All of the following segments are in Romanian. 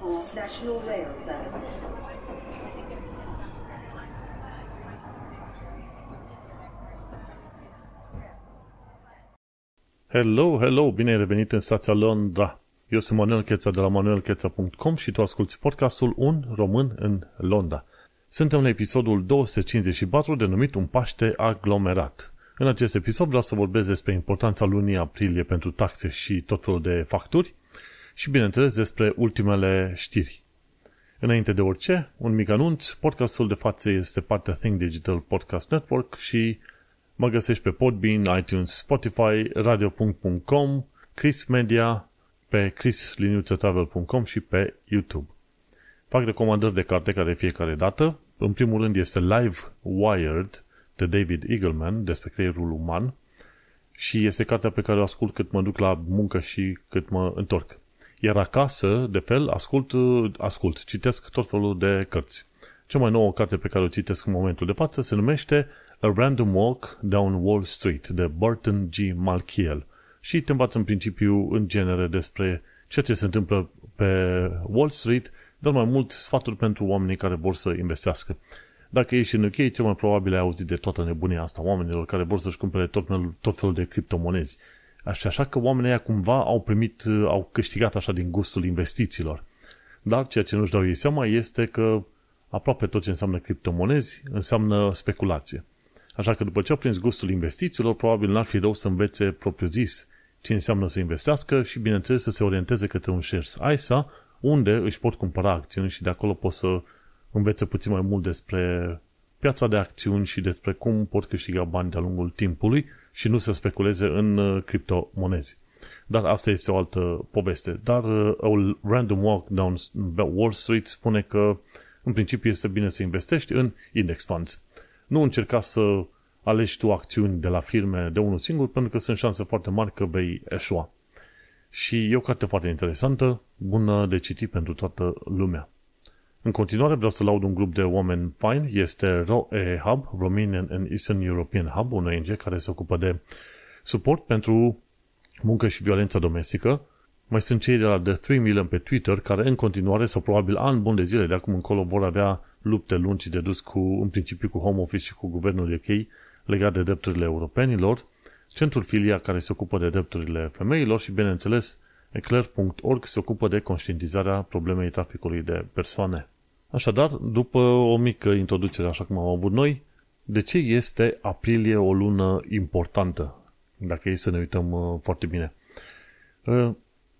for National Rail Service. Hello, hello, bine ai revenit în stația Londra. Eu sunt Manuel Cheța de la manuelcheța.com și tu asculti podcastul Un Român în Londra. Suntem la episodul 254 denumit Un Paște aglomerat. În acest episod vreau să vorbesc despre importanța lunii aprilie pentru taxe și tot felul de facturi și, bineînțeles, despre ultimele știri. Înainte de orice, un mic anunț, podcastul de față este partea Think Digital Podcast Network și mă găsești pe Podbean, iTunes, Spotify, radio.com, Chris Media, pe chrisliniuțetravel.com și pe YouTube. Fac recomandări de carte care fiecare dată. În primul rând este Live Wired de David Eagleman despre creierul uman și este cartea pe care o ascult cât mă duc la muncă și cât mă întorc. Iar acasă, de fel, ascult, ascult, citesc tot felul de cărți. Cea mai nouă carte pe care o citesc în momentul de față se numește A Random Walk Down Wall Street de Burton G. Malkiel și te învață în principiu în genere despre ceea ce se întâmplă pe Wall Street, dar mai mult sfaturi pentru oamenii care vor să investească. Dacă ești în UK, cel mai probabil ai auzit de toată nebunia asta, oamenilor care vor să-și cumpere tot, tot felul de criptomonezi. Așa, așa că oamenii aia cumva au primit, au câștigat așa din gustul investițiilor. Dar ceea ce nu-și dau ei seama este că aproape tot ce înseamnă criptomonezi înseamnă speculație. Așa că după ce au prins gustul investițiilor, probabil n-ar fi rău să învețe propriu-zis ce înseamnă să investească și, bineînțeles, să se orienteze către un shares ISA, unde își pot cumpăra acțiuni și de acolo pot să învețe puțin mai mult despre piața de acțiuni și despre cum pot câștiga bani de-a lungul timpului și nu să speculeze în uh, criptomonezi. Dar asta este o altă poveste. Dar uh, Random Walk Down Wall Street spune că în principiu este bine să investești în index funds. Nu încerca să alegi tu acțiuni de la firme de unul singur, pentru că sunt șanse foarte mari că vei eșua. Și e o carte foarte interesantă, bună de citit pentru toată lumea. În continuare vreau să laud un grup de oameni fine, este ROE Hub, Romanian and Eastern European Hub, un ONG care se ocupă de suport pentru muncă și violența domestică. Mai sunt cei de la The 3 Million pe Twitter, care în continuare, sau probabil an bun de zile de acum încolo, vor avea lupte lungi de dus cu, în principiu cu Home Office și cu guvernul UK legat de drepturile europenilor, centrul filia care se ocupă de drepturile femeilor și, bineînțeles, eclair.org se ocupă de conștientizarea problemei traficului de persoane. Așadar, după o mică introducere, așa cum am avut noi, de ce este aprilie o lună importantă? Dacă e să ne uităm uh, foarte bine. Uh,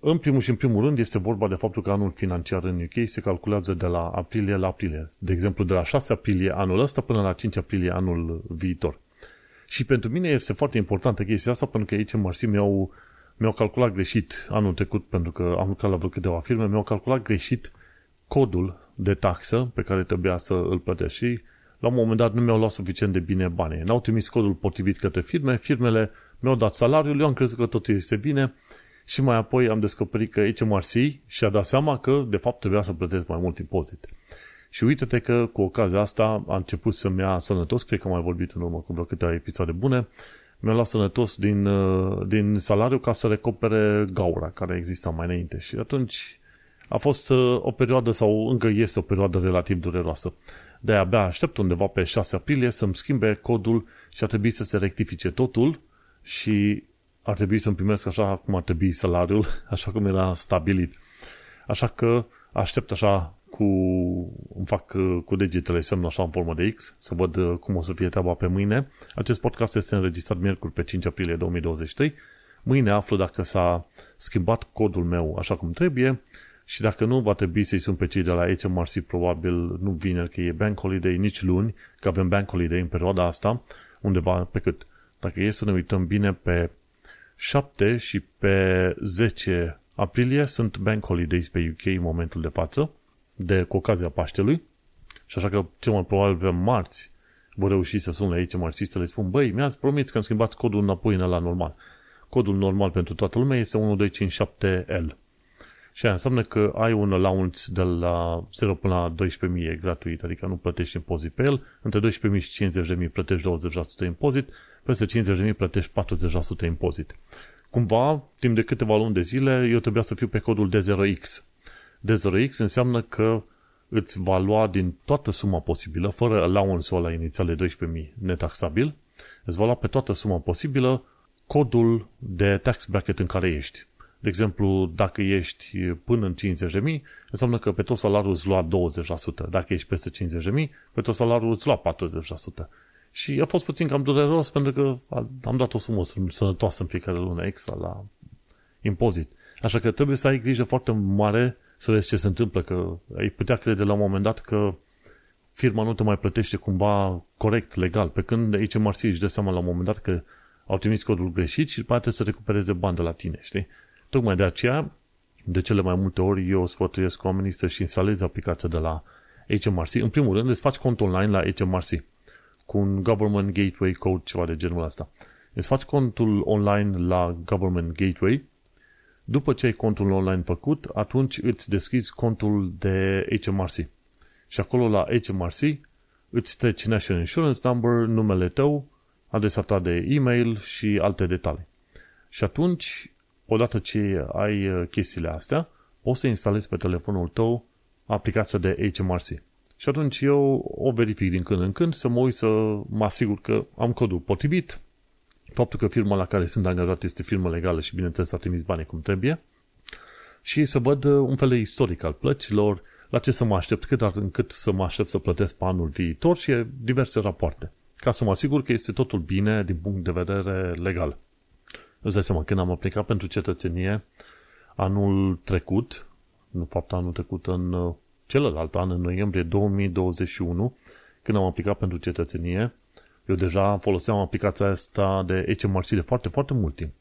în primul și în primul rând este vorba de faptul că anul financiar în UK se calculează de la aprilie la aprilie. De exemplu, de la 6 aprilie anul ăsta până la 5 aprilie anul viitor. Și pentru mine este foarte importantă chestia asta pentru că aici în Mărsi mi-au, mi-au calculat greșit anul trecut, pentru că am lucrat la vreo câteva firme, mi-au calculat greșit codul de taxă pe care trebuia să îl plătesc și la un moment dat nu mi-au luat suficient de bine banii. N-au trimis codul potrivit către firme, firmele mi-au dat salariul, eu am crezut că totul este bine și mai apoi am descoperit că HMRC și-a dat seama că de fapt trebuia să plătesc mai mult impozit. Și uite-te că cu ocazia asta a început să-mi ia sănătos, cred că am mai vorbit în urmă cu vreo câteva episoade bune, mi-a luat sănătos din, uh, din salariu ca să recopere gaura care exista mai înainte. Și atunci a fost uh, o perioadă sau încă este o perioadă relativ dureroasă. De abia aștept undeva pe 6 aprilie să-mi schimbe codul și ar trebui să se rectifice totul și ar trebui să-mi primesc așa cum ar trebui salariul, așa cum era stabilit. Așa că aștept așa cu, îmi fac uh, cu degetele semnul așa în formă de X, să văd uh, cum o să fie treaba pe mâine. Acest podcast este înregistrat miercuri pe 5 aprilie 2023. Mâine aflu dacă s-a schimbat codul meu așa cum trebuie și dacă nu, va trebui să-i sun pe cei de la HMRC, probabil nu vineri, că e bank holiday, nici luni, că avem bank holiday în perioada asta, undeva pe cât. Dacă e să ne uităm bine, pe 7 și pe 10 aprilie sunt bank holidays pe UK în momentul de față, de cu ocazia Paștelui, și așa că cel mai probabil pe marți vor reuși să sun la HMRC să le spun, băi, mi-ați promis că am schimbat codul înapoi în la normal. Codul normal pentru toată lumea este 1257L. Și aia înseamnă că ai un allowance de la 0 până la 12.000 gratuit, adică nu plătești impozit pe el, între 12.000 și 50.000 plătești 20% impozit, peste 50.000 plătești 40% impozit. Cumva, timp de câteva luni de zile, eu trebuia să fiu pe codul D0X. De 0x înseamnă că îți va lua din toată suma posibilă, fără allowance-ul ăla inițial de 12.000 netaxabil, îți va lua pe toată suma posibilă codul de tax bracket în care ești. De exemplu, dacă ești până în 50.000, înseamnă că pe tot salariul îți lua 20%. Dacă ești peste 50.000, pe tot salariul îți lua 40%. Și a fost puțin cam dureros pentru că am dat o sumă sănătoasă în fiecare lună extra la impozit. Așa că trebuie să ai grijă foarte mare să vezi ce se întâmplă, că ai putea crede la un moment dat că firma nu te mai plătește cumva corect, legal, pe când aici Marsi își dă seama la un moment dat că au trimis codul greșit și după aceea trebuie să recupereze bani de la tine, știi? Tocmai de aceea, de cele mai multe ori, eu sfătuiesc oamenii să-și instaleze aplicația de la HMRC. În primul rând, îți faci cont online la HMRC cu un Government Gateway Code, ceva de genul ăsta. Îți faci contul online la Government Gateway după ce ai contul online făcut, atunci îți deschizi contul de HMRC. Și acolo la HMRC îți treci National Insurance Number, numele tău, adresa ta de e-mail și alte detalii. Și atunci, odată ce ai uh, chestiile astea, poți să instalezi pe telefonul tău aplicația de HMRC. Și atunci eu o verific din când în când să mă uit să mă asigur că am codul potrivit, faptul că firma la care sunt angajat este firmă legală și bineînțeles a trimis banii cum trebuie și să văd uh, un fel de istoric al plăților, la ce să mă aștept, cât ar încât să mă aștept să plătesc pe anul viitor și diverse rapoarte, ca să mă asigur că este totul bine din punct de vedere legal. Îți dai seama, când am aplicat pentru cetățenie anul trecut, în fapt anul trecut în uh, celălalt an, în noiembrie 2021, când am aplicat pentru cetățenie, eu deja foloseam aplicația asta de HMRC de foarte, foarte mult timp.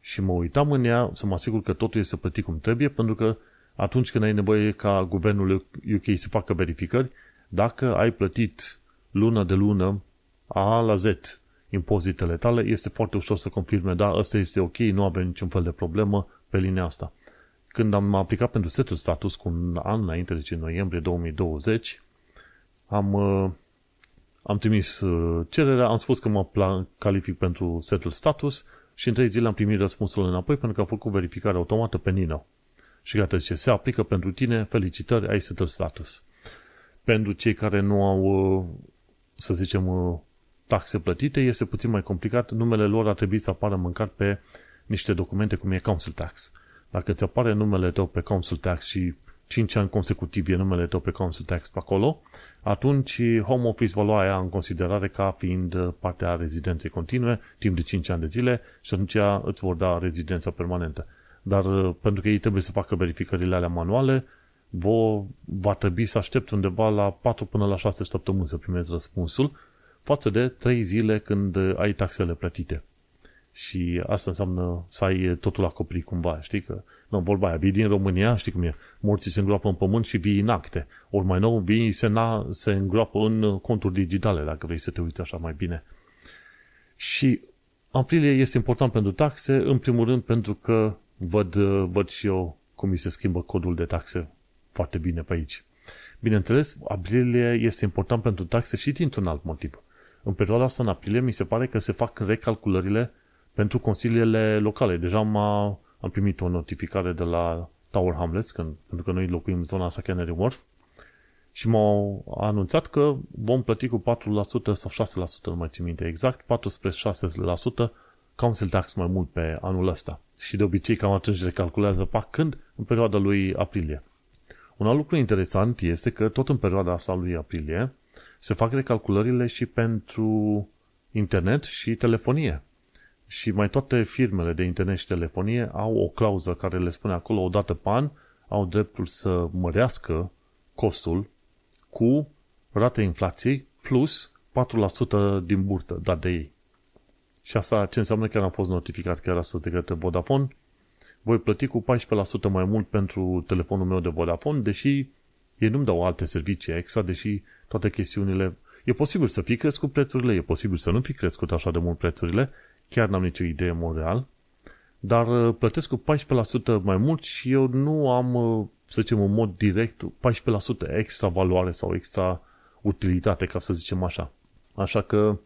Și mă uitam în ea să mă asigur că totul este plătit cum trebuie, pentru că atunci când ai nevoie ca guvernul UK să facă verificări, dacă ai plătit lună de lună A la Z impozitele tale, este foarte ușor să confirme, da, ăsta este ok, nu avem niciun fel de problemă pe linia asta. Când am aplicat pentru setul status cu un an înainte, deci în noiembrie 2020, am uh, am trimis uh, cererea, am spus că mă calific pentru setul status și în trei zile am primit răspunsul înapoi pentru că am făcut verificare automată pe Nino. Și gata, ce se aplică pentru tine, felicitări, ai setul status. Pentru cei care nu au, uh, să zicem, uh, taxe plătite, este puțin mai complicat. Numele lor ar trebui să apară mâncat pe niște documente cum e Council Tax. Dacă ți apare numele tău pe Council Tax și 5 ani consecutiv e numele tău pe Council Tax pe acolo, atunci Home Office va lua aia în considerare ca fiind uh, partea rezidenței continue timp de 5 ani de zile și atunci îți vor da rezidența permanentă. Dar uh, pentru că ei trebuie să facă verificările alea manuale, vă, va trebui să aștept undeva la 4 până la 6 săptămâni să primezi răspunsul față de 3 zile când uh, ai taxele plătite. Și asta înseamnă să ai totul acoperit cumva, știi că nu, vorba aia, vii din România, știi cum e, morții se îngroapă în pământ și vii în acte. Ori mai nou, vii se, na, se îngroapă în conturi digitale, dacă vrei să te uiți așa mai bine. Și aprilie este important pentru taxe, în primul rând pentru că văd, văd și eu cum mi se schimbă codul de taxe foarte bine pe aici. Bineînțeles, aprilie este important pentru taxe și dintr-un alt motiv. În perioada asta, în aprilie, mi se pare că se fac recalculările pentru consiliile locale. Deja m-a am primit o notificare de la Tower Hamlets, când, pentru că noi locuim în zona asta Canary Wharf, și m-au anunțat că vom plăti cu 4% sau 6%, nu mai țin minte exact, 4 spre 6% council tax mai mult pe anul ăsta. Și de obicei cam atunci recalculează PAC când? În perioada lui aprilie. Un alt lucru interesant este că tot în perioada asta lui aprilie se fac recalculările și pentru internet și telefonie și mai toate firmele de internet și telefonie au o clauză care le spune acolo o dată pe an au dreptul să mărească costul cu rata inflației plus 4% din burtă dat de ei. Și asta ce înseamnă că am fost notificat chiar astăzi de către Vodafone. Voi plăti cu 14% mai mult pentru telefonul meu de Vodafone, deși ei nu-mi dau alte servicii extra, deși toate chestiunile... E posibil să fi crescut prețurile, e posibil să nu fi crescut așa de mult prețurile, chiar n-am nicio idee în mod real, dar uh, plătesc cu 14% mai mult și eu nu am, uh, să zicem, în mod direct 14% extra valoare sau extra utilitate, ca să zicem așa. Așa că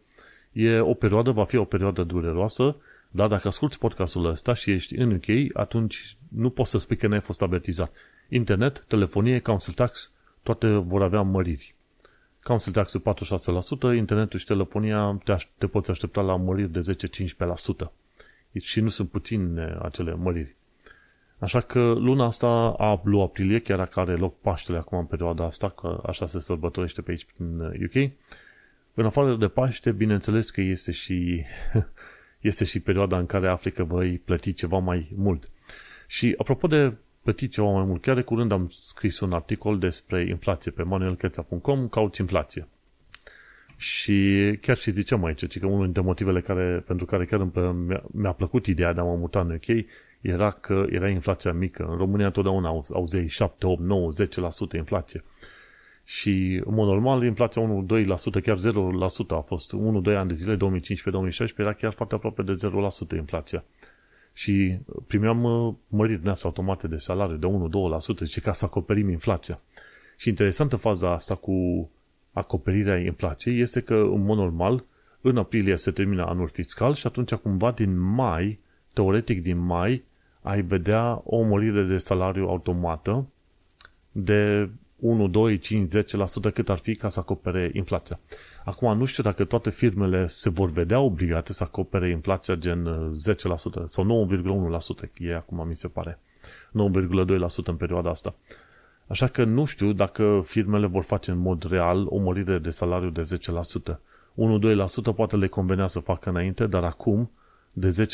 e o perioadă, va fi o perioadă dureroasă, dar dacă asculti podcastul ăsta și ești în UK, atunci nu poți să spui că n-ai fost avertizat. internet, telefonie, council tax, toate vor avea măriri. Council tax 46%, internetul și telefonia te, aș- te poți aștepta la măriri de 10-15%. Și nu sunt puține acele măriri. Așa că luna asta, a lui aprilie, chiar dacă are loc Paștele acum în perioada asta, că așa se sărbătorește pe aici în UK, în afară de Paște, bineînțeles că este și, este și perioada în care afli că voi plăti ceva mai mult. Și apropo de plăti ceva mai mult, chiar de curând am scris un articol despre inflație pe manuelcheța.com, cauți inflație. Și chiar și ziceam aici, că unul dintre motivele care, pentru care chiar îmi- mi-a, mi-a plăcut ideea de a mă muta în UK era că era inflația mică. În România întotdeauna au- auzeai 7, 8, 9, 10% inflație. Și, în mod normal, inflația 1-2%, chiar 0% a fost 1-2 ani de zile, 2015-2016, era chiar foarte aproape de 0% inflația. Și primeam uh, măriri din astea automate de salariu de 1-2%, zice ca să acoperim inflația. Și interesantă faza asta cu acoperirea inflației este că, în mod normal, în aprilie se termină anul fiscal și atunci cumva din mai, teoretic din mai, ai vedea o mărire de salariu automată de 1, 2, 5, 10% cât ar fi ca să acopere inflația. Acum nu știu dacă toate firmele se vor vedea obligate să acopere inflația gen uh, 10% sau 9,1% e acum mi se pare. 9,2% în perioada asta. Așa că nu știu dacă firmele vor face în mod real o mărire de salariu de 10%. 1-2% poate le convenea să facă înainte, dar acum de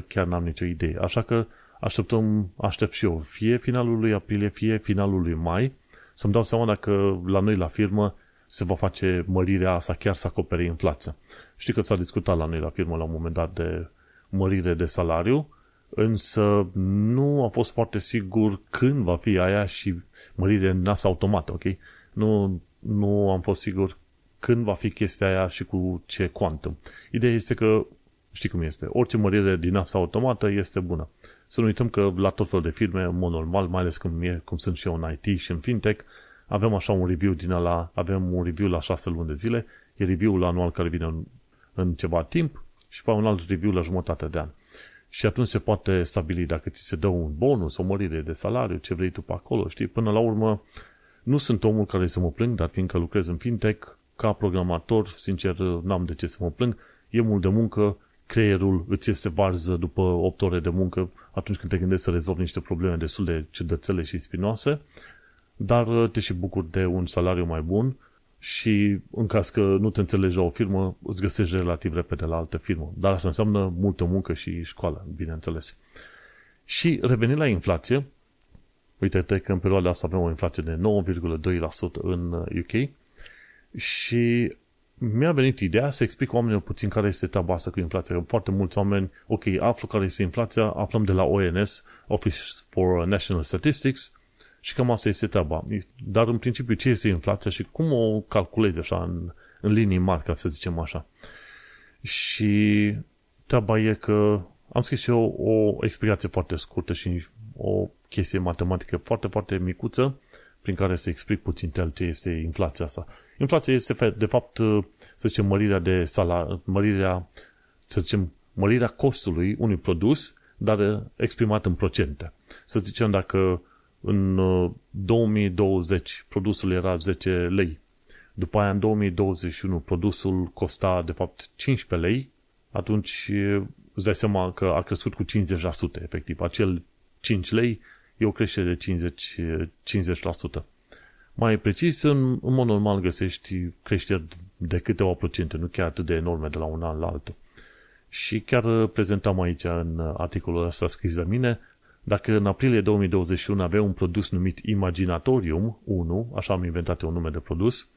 10% chiar n-am nicio idee. Așa că așteptăm, aștept și eu, fie finalul lui aprilie, fie finalul lui mai, să-mi dau seama dacă la noi la firmă se va face mărirea asta chiar să acopere inflația. Știi că s-a discutat la noi la firmă la un moment dat de mărire de salariu, însă nu a fost foarte sigur când va fi aia și mărire nas automată, ok? Nu, nu am fost sigur când va fi chestia aia și cu ce quantum. Ideea este că, știi cum este, orice mărire din nas automată este bună. Să nu uităm că la tot felul de firme, în mod normal, mai ales cum, e, cum sunt și eu în IT și în fintech, avem așa un review din ala, avem un review la 6 luni de zile, e review-ul anual care vine în, în ceva timp și pe un alt review la jumătate de an. Și atunci se poate stabili dacă ți se dă un bonus, o mărire de salariu, ce vrei tu pe acolo, știi? Până la urmă, nu sunt omul care să mă plâng, dar fiindcă lucrez în fintech, ca programator, sincer, n-am de ce să mă plâng, e mult de muncă, creierul îți este varză după 8 ore de muncă atunci când te gândești să rezolvi niște probleme destul de ciudățele și spinoase, dar te și bucuri de un salariu mai bun și în caz că nu te înțelegi la o firmă, îți găsești relativ repede la altă firmă. Dar asta înseamnă multă muncă și școală, bineînțeles. Și revenind la inflație, uite-te că în perioada asta avem o inflație de 9,2% în UK și mi-a venit ideea să explic oamenilor puțin care este treaba asta cu inflația. Foarte mulți oameni, ok, aflu care este inflația, aflăm de la ONS, Office for National Statistics, și cam asta este treaba. Dar în principiu ce este inflația și cum o calculezi așa în, în linii mari, ca să zicem așa. Și treaba e că am scris și eu o explicație foarte scurtă și o chestie matematică foarte, foarte micuță prin care să explic puțin tel ce este inflația asta. Inflația este, de fapt, să zicem, mărirea de salar, mărirea, să zicem, mărirea costului unui produs, dar exprimat în procente. Să zicem, dacă în 2020 produsul era 10 lei, după aia în 2021 produsul costa de fapt 15 lei, atunci îți dai seama că a crescut cu 50%, efectiv. Acel 5 lei e o creștere de 50, 50%. Mai precis, în, în mod normal găsești creșteri de câteva procente, nu chiar atât de enorme de la un an la altul. Și chiar prezentam aici în articolul ăsta scris de mine dacă în aprilie 2021 avea un produs numit Imaginatorium 1, așa am inventat un nume de produs,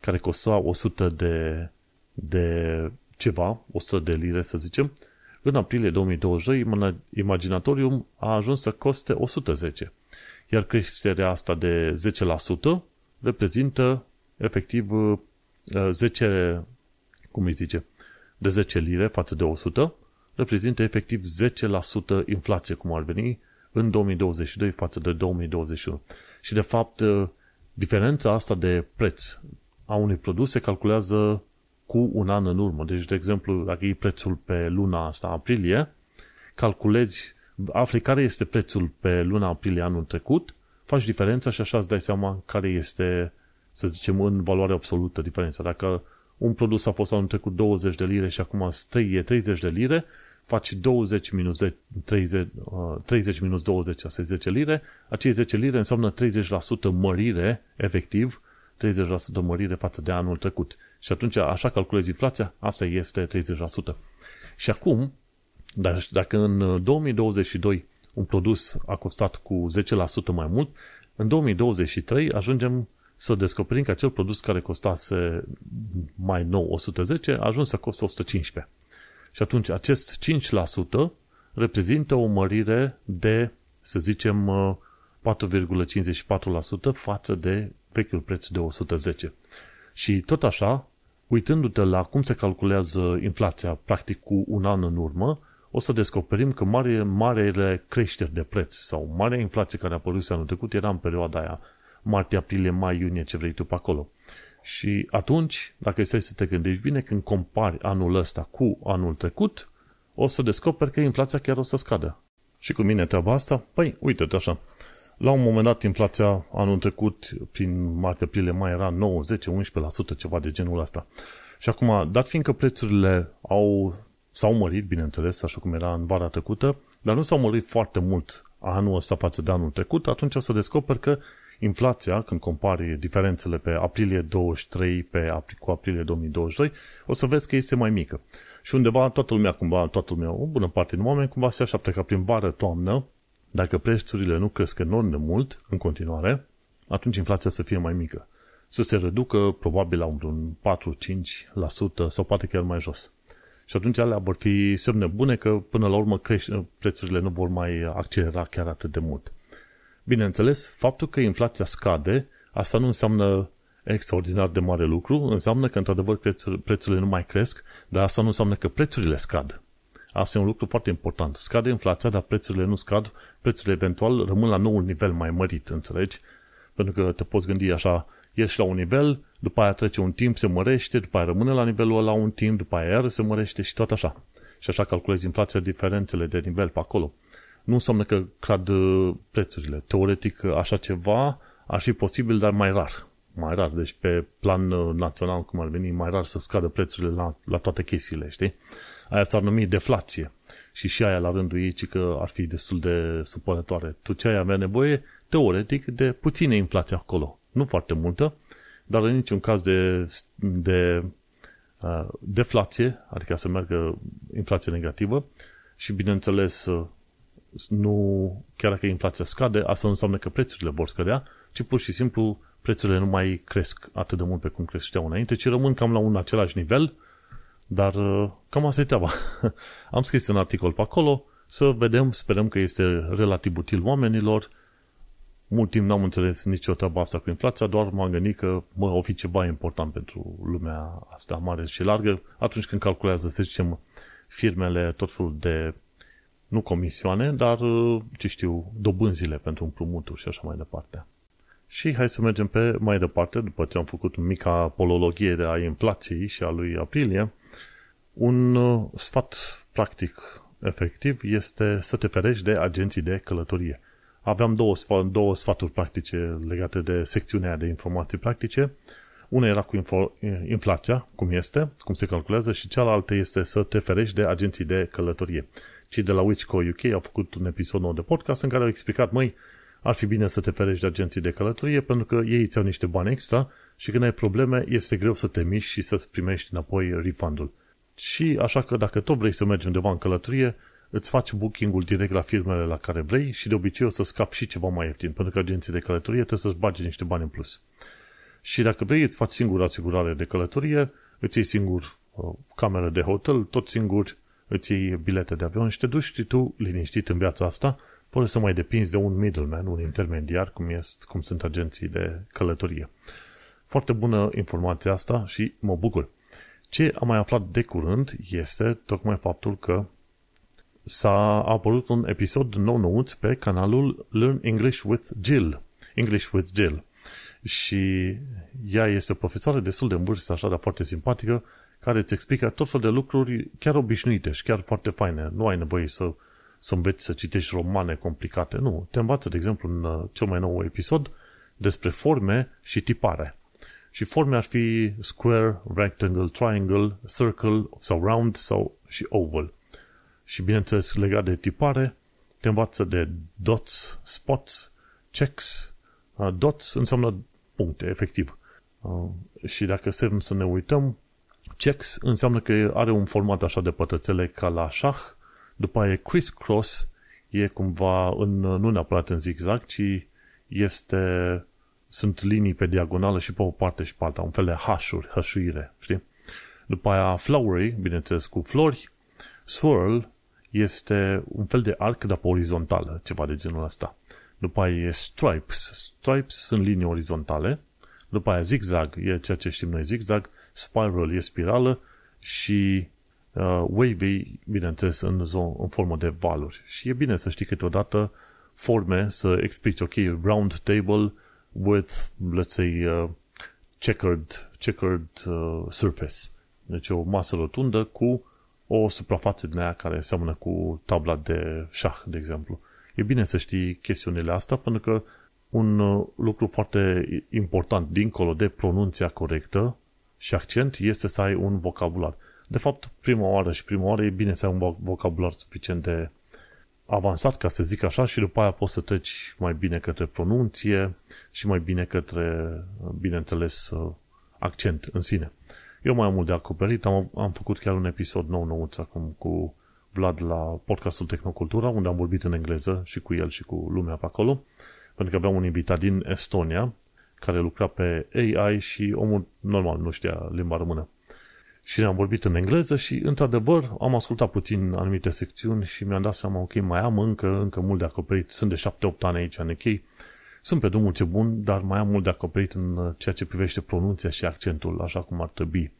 care costa 100 de, de ceva, 100 de lire să zicem, în aprilie 2022 Imaginatorium a ajuns să coste 110. Iar creșterea asta de 10% reprezintă efectiv 10, cum îi zice, de 10 lire față de 100, reprezintă efectiv 10% inflație, cum ar veni, în 2022 față de 2021. Și de fapt, diferența asta de preț a unui produs se calculează cu un an în urmă. Deci, de exemplu, dacă e prețul pe luna asta, aprilie, calculezi, afli care este prețul pe luna aprilie anul trecut, faci diferența și așa îți dai seama care este, să zicem, în valoare absolută diferența. Dacă un produs a fost anul trecut 20 de lire și acum e 30 de lire, faci 20 minus 30, 30 minus 20, asta e 10 lire, acei 10 lire înseamnă 30% mărire, efectiv, 30% mărire față de anul trecut. Și atunci, așa calculezi inflația, asta este 30%. Și acum, dacă în 2022 un produs a costat cu 10% mai mult, în 2023 ajungem să descoperim că acel produs care costase mai nou 110 a ajuns să costă 115. Și atunci acest 5% reprezintă o mărire de, să zicem, 4,54% față de vechiul preț de 110. Și tot așa, uitându-te la cum se calculează inflația practic cu un an în urmă, o să descoperim că mare, marele creșteri de preț sau marea inflație care a apărut anul trecut era în perioada aia martie, aprilie, mai, iunie, ce vrei tu pe acolo. Și atunci, dacă stai să te gândești bine, când compari anul ăsta cu anul trecut, o să descoperi că inflația chiar o să scadă. Și cu mine treaba asta? Păi, uite-te așa. La un moment dat, inflația anul trecut, prin martie, aprilie, mai era 9, 10, 11%, ceva de genul ăsta. Și acum, dat fiindcă prețurile au, s-au mărit, bineînțeles, așa cum era în vara trecută, dar nu s-au mărit foarte mult anul ăsta față de anul trecut, atunci o să descoperi că inflația, când compari diferențele pe aprilie 23 pe, cu aprilie 2022, o să vezi că este mai mică. Și undeva toată lumea, cumva, toată lumea, o bună parte din oameni, cumva se așteaptă ca prin vară, toamnă, dacă prețurile nu cresc enorm de mult în continuare, atunci inflația să fie mai mică. Să se reducă probabil la un 4-5% sau poate chiar mai jos. Și atunci alea vor fi semne bune că până la urmă crește, prețurile nu vor mai accelera chiar atât de mult. Bineînțeles, faptul că inflația scade, asta nu înseamnă extraordinar de mare lucru, înseamnă că într-adevăr prețurile nu mai cresc, dar asta nu înseamnă că prețurile scad. Asta e un lucru foarte important. Scade inflația, dar prețurile nu scad, prețurile eventual rămân la noul nivel mai mărit, înțelegi? Pentru că te poți gândi așa, ești la un nivel, după aia trece un timp, se mărește, după aia rămâne la nivelul ăla un timp, după aia iar se mărește și tot așa. Și așa calculezi inflația, diferențele de nivel pe acolo. Nu înseamnă că cad uh, prețurile. Teoretic, așa ceva ar fi posibil, dar mai rar. Mai rar. Deci pe plan uh, național, cum ar veni, mai rar să scadă prețurile la, la toate chestiile, știi? Aia s-ar numi deflație. Și și aia la rândul ei, ci că ar fi destul de supărătoare. Tu ce ai avea nevoie, teoretic, de puțină inflație acolo. Nu foarte multă, dar în niciun caz de, de uh, deflație, adică să meargă inflație negativă și, bineînțeles, uh, nu, chiar dacă inflația scade, asta nu înseamnă că prețurile vor scădea, ci pur și simplu prețurile nu mai cresc atât de mult pe cum creșteau înainte, ci rămân cam la un același nivel, dar uh, cam asta e treaba. Am scris un articol pe acolo, să vedem, sperăm că este relativ util oamenilor. Mult timp n-am înțeles nicio treabă asta cu inflația, doar m-am gândit că mă, o fi ceva important pentru lumea asta mare și largă atunci când calculează, să zicem, firmele tot felul de nu comisioane, dar, uh, ce știu, dobânzile pentru împrumuturi și așa mai departe. Și hai să mergem pe mai departe, după ce am făcut mica apologie de a inflației și a lui aprilie, un uh, sfat practic efectiv este să te ferești de agenții de călătorie. Aveam două, două sfaturi practice legate de secțiunea de informații practice. Una era cu info, inflația, cum este, cum se calculează, și cealaltă este să te ferești de agenții de călătorie. Cei de la Wichco UK au făcut un episod nou de podcast în care au explicat, măi, ar fi bine să te ferești de agenții de călătorie pentru că ei îți iau niște bani extra și când ai probleme este greu să te miști și să-ți primești înapoi refundul. Și așa că dacă tot vrei să mergi undeva în călătorie, îți faci booking-ul direct la firmele la care vrei și de obicei o să scapi și ceva mai ieftin, pentru că agenții de călătorie trebuie să-ți bage niște bani în plus. Și dacă vrei, îți faci singur asigurare de călătorie, îți iei singur uh, cameră de hotel, tot singur îți iei bilete de avion și te duci și tu liniștit în viața asta, fără să mai depinzi de un middleman, un intermediar, cum, este, cum sunt agenții de călătorie. Foarte bună informația asta și mă bucur. Ce am mai aflat de curând este tocmai faptul că s-a apărut un episod nou nouț pe canalul Learn English with Jill. English with Jill. Și ea este o profesoară destul de în vârstă, așa, dar foarte simpatică, care îți explică tot fel de lucruri chiar obișnuite și chiar foarte faine. Nu ai nevoie să, să înveți să citești romane complicate. Nu, te învață, de exemplu, în uh, cel mai nou episod despre forme și tipare. Și forme ar fi square, rectangle, triangle, circle sau round sau și oval. Și bineînțeles, legat de tipare, te învață de dots, spots, checks. Uh, dots înseamnă puncte, efectiv. Uh, și dacă să ne uităm, checks înseamnă că are un format așa de pătrățele ca la șah, după aia criss-cross e cumva în, nu neapărat în zigzag, ci este, sunt linii pe diagonală și pe o parte și pe alta, un fel de hașuri, hășuire, știi? După aia flowery, bineînțeles cu flori, swirl este un fel de arc, dar pe orizontală, ceva de genul ăsta. După aia e stripes. Stripes sunt linii orizontale. După aia zigzag e ceea ce știm noi zigzag. Spiral e spirală și uh, wavy, bineînțeles, în, zon, în formă de valuri. Și e bine să știi câteodată forme, să explici, ok, round table with, let's say, uh, checkered, checkered uh, surface. Deci o masă rotundă cu o suprafață din aia care seamănă cu tabla de șah, de exemplu. E bine să știi chestiunile astea, pentru că un uh, lucru foarte important, dincolo de pronunția corectă și accent, este să ai un vocabular. De fapt, prima oară și prima oară e bine să ai un vocabular suficient de avansat, ca să zic așa, și după aia poți să treci mai bine către pronunție și mai bine către, bineînțeles, uh, accent în sine. Eu mai am mult de acoperit, am, am făcut chiar un episod nou nouț acum cu Vlad la podcastul Tehnocultura, unde am vorbit în engleză și cu el și cu lumea pe acolo, pentru că aveam un invitat din Estonia, care lucra pe AI și omul normal nu știa limba română. Și ne-am vorbit în engleză și, într-adevăr, am ascultat puțin anumite secțiuni și mi-am dat seama, ok, mai am încă, încă mult de acoperit. Sunt de 7-8 ani aici în UK. Sunt pe drumul ce bun, dar mai am mult de acoperit în ceea ce privește pronunția și accentul, așa cum ar trebui.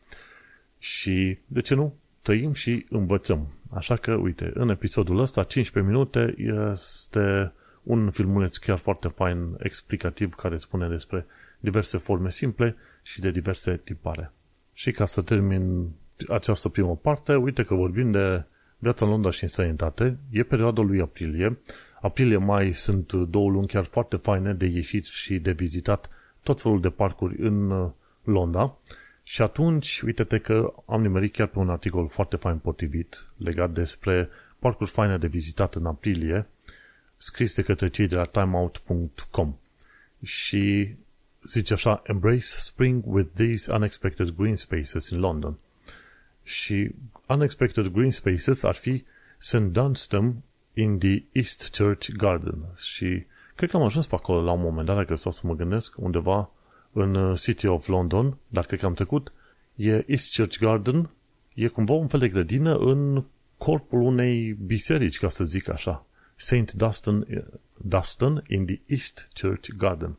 Și, de ce nu? Trăim și învățăm. Așa că, uite, în episodul ăsta, 15 minute, este un filmuleț chiar foarte fain, explicativ, care spune despre diverse forme simple și de diverse tipare. Și ca să termin această primă parte, uite că vorbim de viața în Londra și în străinătate. E perioada lui aprilie. Aprilie-mai sunt două luni chiar foarte faine de ieșit și de vizitat tot felul de parcuri în uh, Londra. Și atunci, uite-te că am nimerit chiar pe un articol foarte fain potrivit legat despre parcuri faine de vizitat în aprilie, scris de către cei de la timeout.com. Și zice așa, Embrace Spring with these unexpected green spaces in London. Și unexpected green spaces ar fi St. Dunstan in the East Church Garden. Și cred că am ajuns pe acolo la un moment dat, dacă stau să mă gândesc, undeva în uh, City of London, dar cred că am trecut, e East Church Garden, e cumva un fel de grădină în corpul unei biserici, ca să zic așa. St. Dunstan, Dunstan in the East Church Garden.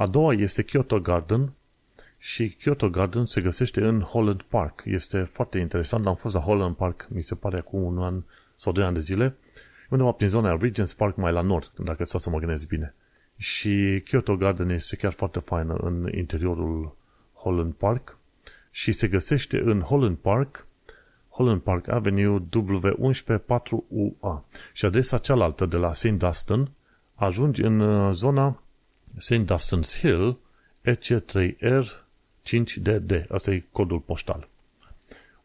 A doua este Kyoto Garden și Kyoto Garden se găsește în Holland Park. Este foarte interesant. Am fost la Holland Park, mi se pare, acum un an sau doi ani de zile, undeva prin zona Regent's Park mai la nord, dacă stau să mă gândesc bine. Și Kyoto Garden este chiar foarte faină în interiorul Holland Park și se găsește în Holland Park, Holland Park Avenue W114UA. Și adresa cealaltă de la St. Dunstan ajungi în uh, zona St. Dunstan's Hill, EC3R 5DD. Asta e codul poștal.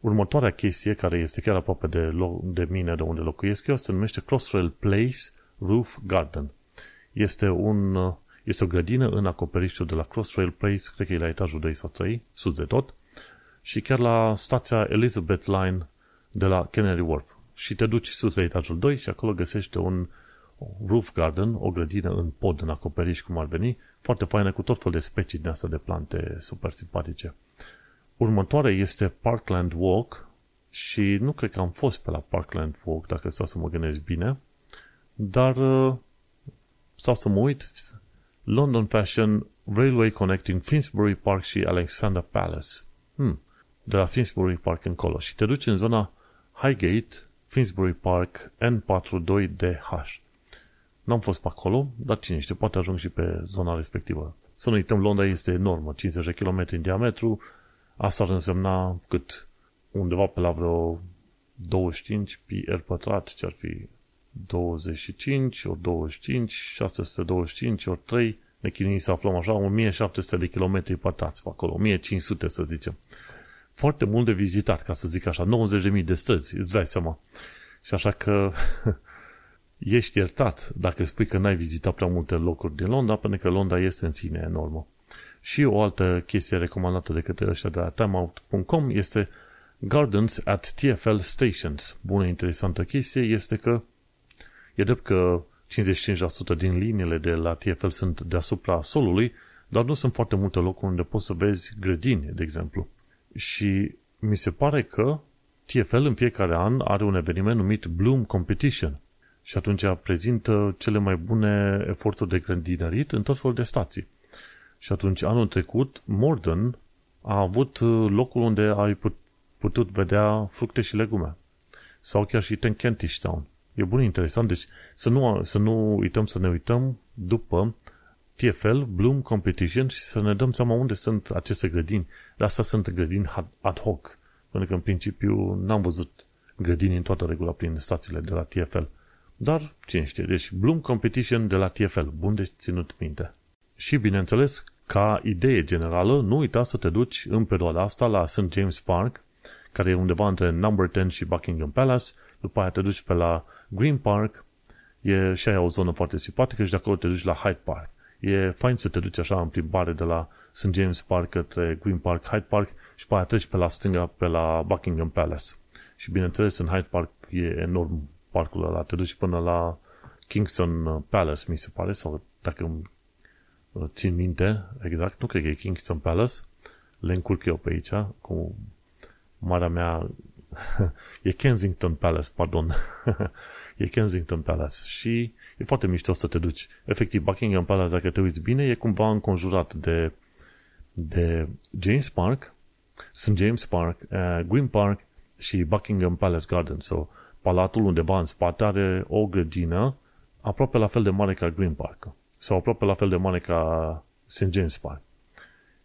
Următoarea chestie, care este chiar aproape de, lo- de mine, de unde locuiesc eu, se numește Crossrail Place Roof Garden. Este, un, este o grădină în acoperișul de la Crossrail Place, cred că e la etajul 2 sau 3, sus de tot, și chiar la stația Elizabeth Line de la Canary Wharf. Și te duci sus la etajul 2 și acolo găsești un roof garden, o grădină în pod, în acoperiș, cum ar veni, foarte faină cu tot felul de specii din asta de plante super simpatice. Următoarea este Parkland Walk și nu cred că am fost pe la Parkland Walk, dacă stau să mă gândesc bine, dar uh, stau să mă uit, London Fashion Railway Connecting Finsbury Park și Alexander Palace. Hmm. De la Finsbury Park încolo. Și te duci în zona Highgate, Finsbury Park, N42DH. N-am fost pe acolo, dar cine știe, poate ajung și pe zona respectivă. Să nu uităm, Londra este enormă, 50 de km în diametru, asta ar însemna cât undeva pe la vreo 25 pi R pătrat, ce ar fi 25 ori 25, 625 ori 3, ne chinuim să aflăm așa 1700 de kilometri pătrați pe acolo, 1500 să zicem. Foarte mult de vizitat, ca să zic așa, 90.000 de străzi, îți dai seama. Și așa că ești iertat dacă spui că n-ai vizitat prea multe locuri din Londra, pentru că Londra este în sine enormă. Și o altă chestie recomandată de către ăștia de la timeout.com este Gardens at TFL Stations. Bună, interesantă chestie este că e drept că 55% din liniile de la TFL sunt deasupra solului, dar nu sunt foarte multe locuri unde poți să vezi grădini, de exemplu. Și mi se pare că TFL în fiecare an are un eveniment numit Bloom Competition și atunci prezintă cele mai bune eforturi de grădinărit în tot felul de stații. Și atunci anul trecut Morden a avut locul unde ai putut vedea fructe și legume. Sau chiar și Ten Kentish Town. E bun, interesant. Deci să nu, să nu uităm să ne uităm după TFL, Bloom Competition și să ne dăm seama unde sunt aceste grădini. De asta sunt grădini ad hoc. Pentru că în principiu n-am văzut grădini în toată regula prin stațiile de la TFL. Dar, cine știe, deci Bloom Competition de la TFL, bun de ținut minte. Și, bineînțeles, ca idee generală, nu uita să te duci în perioada asta la St. James Park, care e undeva între Number 10 și Buckingham Palace, după aia te duci pe la Green Park, e și aia o zonă foarte simpatică și de acolo te duci la Hyde Park. E fain să te duci așa în plimbare de la St. James Park către Green Park, Hyde Park și pe aia treci pe la stânga, pe la Buckingham Palace. Și bineînțeles, în Hyde Park e enorm parcul ăla. Te duci până la Kingston Palace, mi se pare, sau dacă îmi uh, țin minte, exact, nu cred că e Kingston Palace, le încurc eu pe aici, cu marea mea e Kensington Palace, pardon. e Kensington Palace și e foarte mișto să te duci. Efectiv, Buckingham Palace, dacă te uiți bine, e cumva înconjurat de, de James Park, St. James Park, uh, Green Park și Buckingham Palace Garden. So, palatul undeva în spate are o grădină aproape la fel de mare ca Green Park sau aproape la fel de mare ca St. James Park.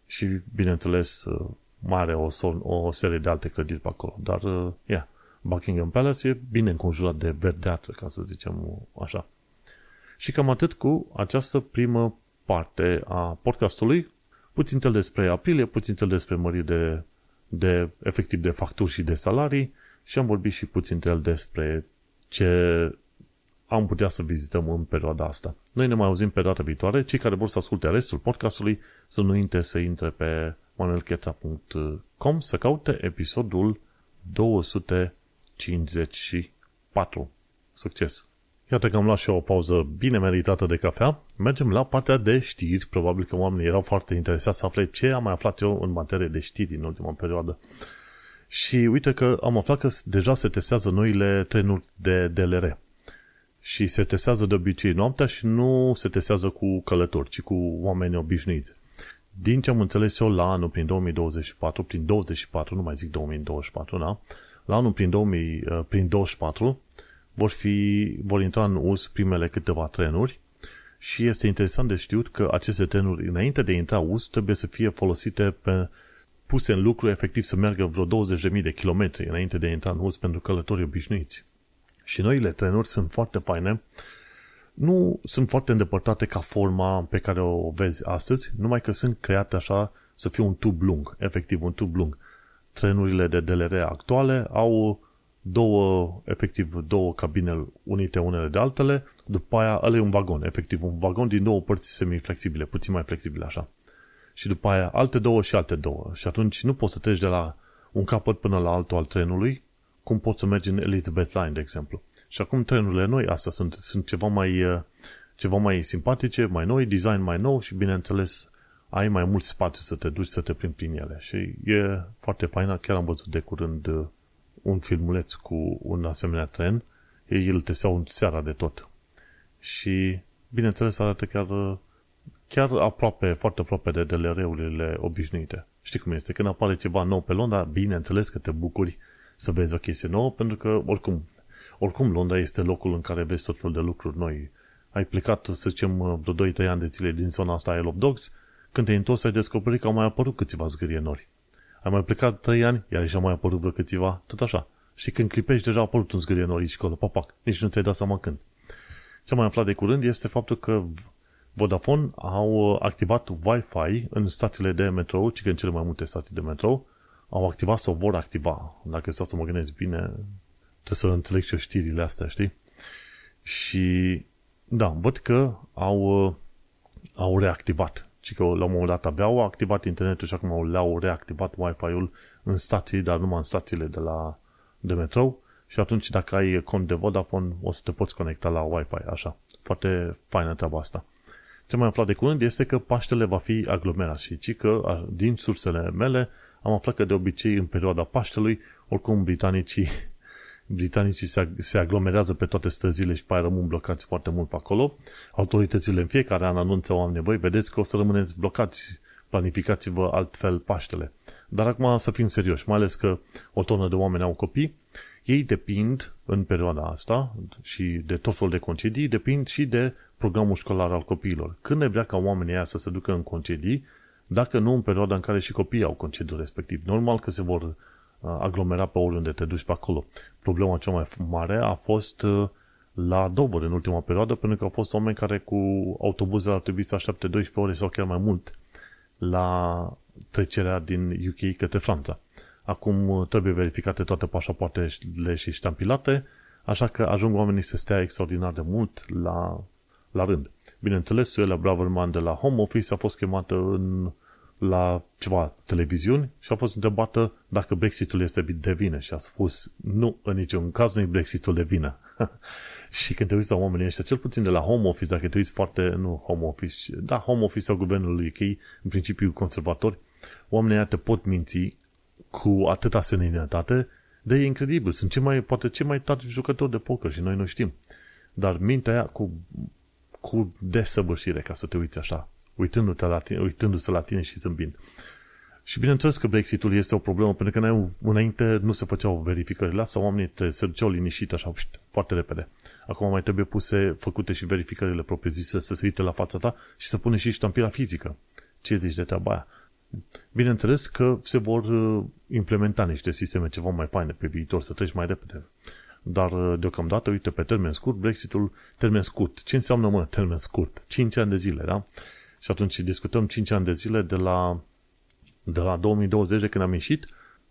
Și, bineînțeles, uh, mai are o, o serie de alte clădiri pe acolo. Dar, uh, yeah, Buckingham Palace e bine înconjurat de verdeață, ca să zicem așa. Și cam atât cu această primă parte a podcastului. Puțin tel despre aprilie, puțin tel despre măriri de, de efectiv de facturi și de salarii și am vorbit și puțin tel despre ce am putea să vizităm în perioada asta. Noi ne mai auzim pe data viitoare. Cei care vor să asculte restul podcastului să nu uite să intre pe manuelcheța.com să caute episodul 254. Succes! Iată că am luat și o pauză bine meritată de cafea. Mergem la partea de știri. Probabil că oamenii erau foarte interesați să afle ce am mai aflat eu în materie de știri în ultima perioadă. Și uite că am aflat că deja se testează noile trenuri de DLR. Și se testează de obicei noaptea și nu se testează cu călători, ci cu oameni obișnuiți. Din ce am înțeles eu la anul prin 2024, prin 24, nu mai zic 2024, da? La anul prin, 2000, uh, prin 24 vor, fi, vor intra în uz primele câteva trenuri și este interesant de știut că aceste trenuri, înainte de a intra uz, trebuie să fie folosite pe, puse în lucru, efectiv să meargă vreo 20.000 de kilometri înainte de a intra în uz pentru călătorii obișnuiți. Și noile trenuri sunt foarte faine nu sunt foarte îndepărtate ca forma pe care o vezi astăzi, numai că sunt create așa să fie un tub lung, efectiv un tub lung. Trenurile de DLR actuale au două, efectiv două cabine unite unele de altele, după aia ăla e un vagon, efectiv un vagon din două părți semi-flexibile, puțin mai flexibile așa. Și după aia alte două și alte două. Și atunci nu poți să treci de la un capăt până la altul al trenului, cum poți să mergi în Elizabeth Line, de exemplu. Și acum trenurile noi, astea sunt, sunt ceva mai, uh, ceva mai simpatice, mai noi, design mai nou și, bineînțeles, ai mai mult spațiu să te duci să te plimbi prin ele. Și e foarte faină. Chiar am văzut de curând uh, un filmuleț cu un asemenea tren. Ei îl testeau seara de tot. Și, bineînțeles, arată chiar, uh, chiar aproape, foarte aproape de DLR-urile obișnuite. Știi cum este? Când apare ceva nou pe Londra, bineînțeles că te bucuri să vezi o chestie nouă, pentru că, oricum, oricum, Londra este locul în care vezi tot felul de lucruri noi. Ai plecat, să zicem, vreo 2-3 ani de zile din zona asta Isle of Dogs, când te-ai întors ai descoperit că au mai apărut câțiva zgârie nori. Ai mai plecat 3 ani, iar și au mai apărut vreo câțiva, tot așa. Și când clipești, deja a apărut un zgârie norici acolo, papac, nici nu ți-ai dat seama când. Ce am mai aflat de curând este faptul că Vodafone au activat Wi-Fi în stațiile de metrou, ci că în cele mai multe stații de metrou, au activat sau vor activa. Dacă stau să mă gândesc bine, trebuie să înțeleg și eu știrile astea, știi? Și da, văd că au, au reactivat. Și că la un moment dat abia au activat internetul și acum le-au reactivat Wi-Fi-ul în stații, dar numai în stațiile de la de metrou și atunci dacă ai cont de Vodafone o să te poți conecta la Wi-Fi, așa. Foarte faină treaba asta. Ce mai aflat de curând este că Paștele va fi aglomerat și ci că din sursele mele am aflat că de obicei în perioada Paștelui oricum britanicii britanicii se, se aglomerează pe toate străzile și pe aia rămân blocați foarte mult pe acolo. Autoritățile în fiecare an anunță oameni, băi, vedeți că o să rămâneți blocați, planificați-vă altfel Paștele. Dar acum să fim serioși, mai ales că o tonă de oameni au copii, ei depind în perioada asta și de tot felul de concedii, depind și de programul școlar al copiilor. Când ne vrea ca oamenii aia să se ducă în concedii, dacă nu în perioada în care și copiii au concediu respectiv. Normal că se vor uh, aglomera pe oriunde te duci pe acolo. Problema cea mai mare a fost uh, la Dover în ultima perioadă, pentru că au fost oameni care cu autobuzele ar trebui să aștepte 12 ore sau chiar mai mult la trecerea din UK către Franța. Acum uh, trebuie verificate toate pașapoartele și ștampilate, așa că ajung oamenii să stea extraordinar de mult la, la rând. Bineînțeles, Suela Braverman de la Home Office a fost chemată în, la ceva televiziuni și a fost întrebată dacă Brexitul este de vină și a spus nu, în niciun caz nu e Brexitul de vină. și când te uiți la oamenii ăștia, cel puțin de la Home Office, dacă te uiți foarte, nu Home Office, da, Home Office sau guvernul UK, în principiu conservatori, oamenii ăia te pot minți cu atâta seninătate, de e incredibil. Sunt cei mai, poate cei mai tari jucători de poker și noi nu știm. Dar mintea aia cu, cu desăvârșire, ca să te uiți așa, uitându-te la tine, uitându-se la tine și zâmbind. Și bineînțeles că Brexitul este o problemă, pentru că înainte nu se făceau verificările astea, oamenii te, se duceau liniștit așa, foarte repede. Acum mai trebuie puse, făcute și verificările propriu-zise, să se uite la fața ta și să pune și ștampila fizică. Ce zici de treaba aia? Bineînțeles că se vor uh, implementa niște sisteme ceva mai faine pe viitor, să treci mai repede. Dar uh, deocamdată, uite, pe termen scurt, Brexitul, termen scurt. Ce înseamnă, mă, termen scurt? 5 ani de zile, da? Și atunci discutăm 5 ani de zile de la, de la 2020, de când am ieșit,